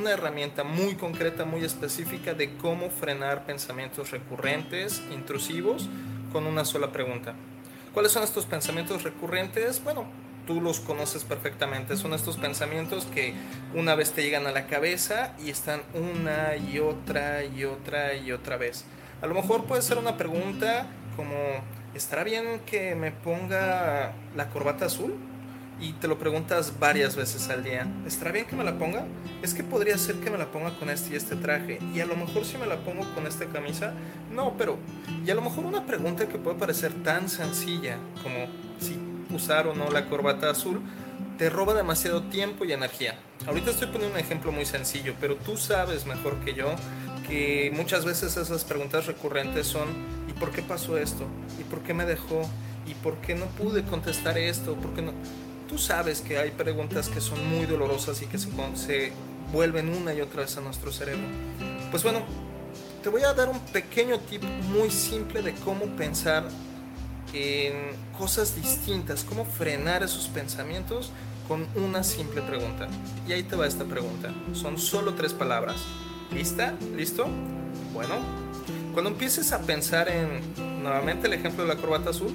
una herramienta muy concreta, muy específica de cómo frenar pensamientos recurrentes, intrusivos, con una sola pregunta. ¿Cuáles son estos pensamientos recurrentes? Bueno, tú los conoces perfectamente. Son estos pensamientos que una vez te llegan a la cabeza y están una y otra y otra y otra vez. A lo mejor puede ser una pregunta como, ¿estará bien que me ponga la corbata azul? Y te lo preguntas varias veces al día. ¿Estará bien que me la ponga? Es que podría ser que me la ponga con este y este traje. Y a lo mejor si me la pongo con esta camisa, no, pero... Y a lo mejor una pregunta que puede parecer tan sencilla como si usar o no la corbata azul, te roba demasiado tiempo y energía. Ahorita estoy poniendo un ejemplo muy sencillo, pero tú sabes mejor que yo que muchas veces esas preguntas recurrentes son ¿y por qué pasó esto? ¿y por qué me dejó? ¿y por qué no pude contestar esto? ¿por qué no? Tú sabes que hay preguntas que son muy dolorosas y que se, vuelven una y otra vez a nuestro cerebro. Pues bueno, te voy a dar un pequeño tip muy simple de cómo pensar en cosas distintas, cómo frenar esos pensamientos con una simple pregunta. Y ahí te va esta pregunta. Son solo tres palabras. ¿Lista? ¿Listo? Bueno, cuando empieces a pensar en nuevamente el ejemplo de la corbata azul,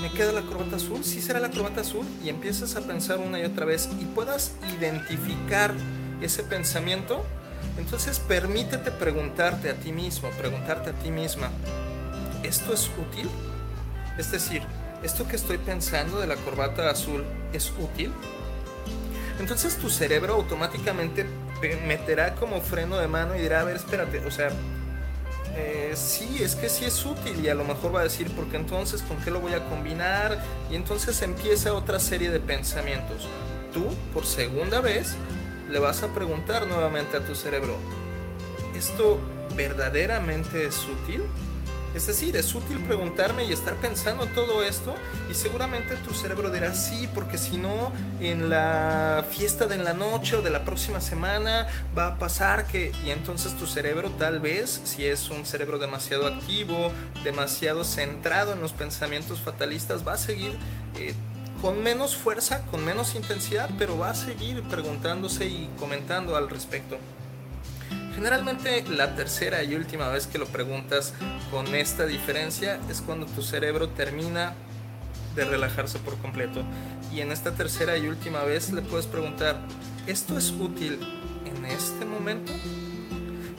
¿me queda la corbata azul? ¿Sí será la corbata azul? Y empiezas a pensar una y otra vez y puedas identificar ese pensamiento, entonces permítete preguntarte a ti mismo, preguntarte a ti misma, ¿esto es útil? Es decir, ¿esto que estoy pensando de la corbata azul es útil? Entonces tu cerebro automáticamente meterá como freno de mano y dirá, a ver, espérate, o sea, eh, sí, es que sí es útil y a lo mejor va a decir, porque entonces con qué lo voy a combinar y entonces empieza otra serie de pensamientos. Tú, por segunda vez, le vas a preguntar nuevamente a tu cerebro, ¿esto verdaderamente es útil? Es decir, es útil preguntarme y estar pensando todo esto y seguramente tu cerebro dirá sí, porque si no, en la fiesta de la noche o de la próxima semana va a pasar que... Y entonces tu cerebro tal vez, si es un cerebro demasiado activo, demasiado centrado en los pensamientos fatalistas, va a seguir... Eh, con menos fuerza, con menos intensidad, pero va a seguir preguntándose y comentando al respecto. Generalmente la tercera y última vez que lo preguntas con esta diferencia es cuando tu cerebro termina de relajarse por completo. Y en esta tercera y última vez le puedes preguntar, ¿esto es útil en este momento?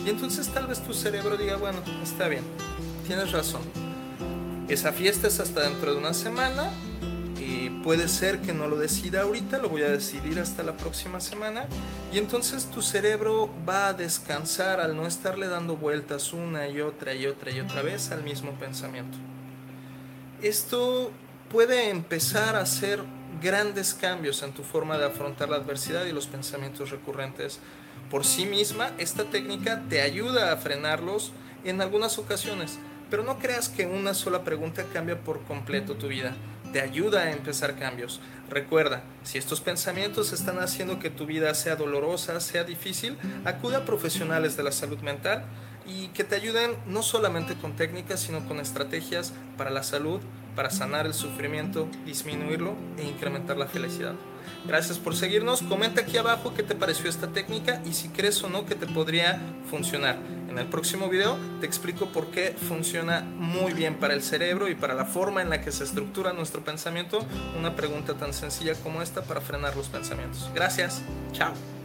Y entonces tal vez tu cerebro diga, bueno, está bien, tienes razón. Esa fiesta es hasta dentro de una semana, puede ser que no lo decida ahorita, lo voy a decidir hasta la próxima semana. Y entonces tu cerebro va a descansar al no estarle dando vueltas una y otra y otra y otra vez al mismo pensamiento. Esto puede empezar a hacer grandes cambios en tu forma de afrontar la adversidad y los pensamientos recurrentes. Por sí misma, esta técnica te ayuda a frenarlos en algunas ocasiones, pero no creas que una sola pregunta cambia por completo tu vida te ayuda a empezar cambios. Recuerda, si estos pensamientos están haciendo que tu vida sea dolorosa, sea difícil, acude a profesionales de la salud mental y que te ayuden no solamente con técnicas, sino con estrategias para la salud, para sanar el sufrimiento, disminuirlo e incrementar la felicidad. Gracias por seguirnos. Comenta aquí abajo qué te pareció esta técnica y si crees o no que te podría funcionar. En el próximo video te explico por qué funciona muy bien para el cerebro y para la forma en la que se estructura nuestro pensamiento una pregunta tan sencilla como esta para frenar los pensamientos. Gracias. Chao.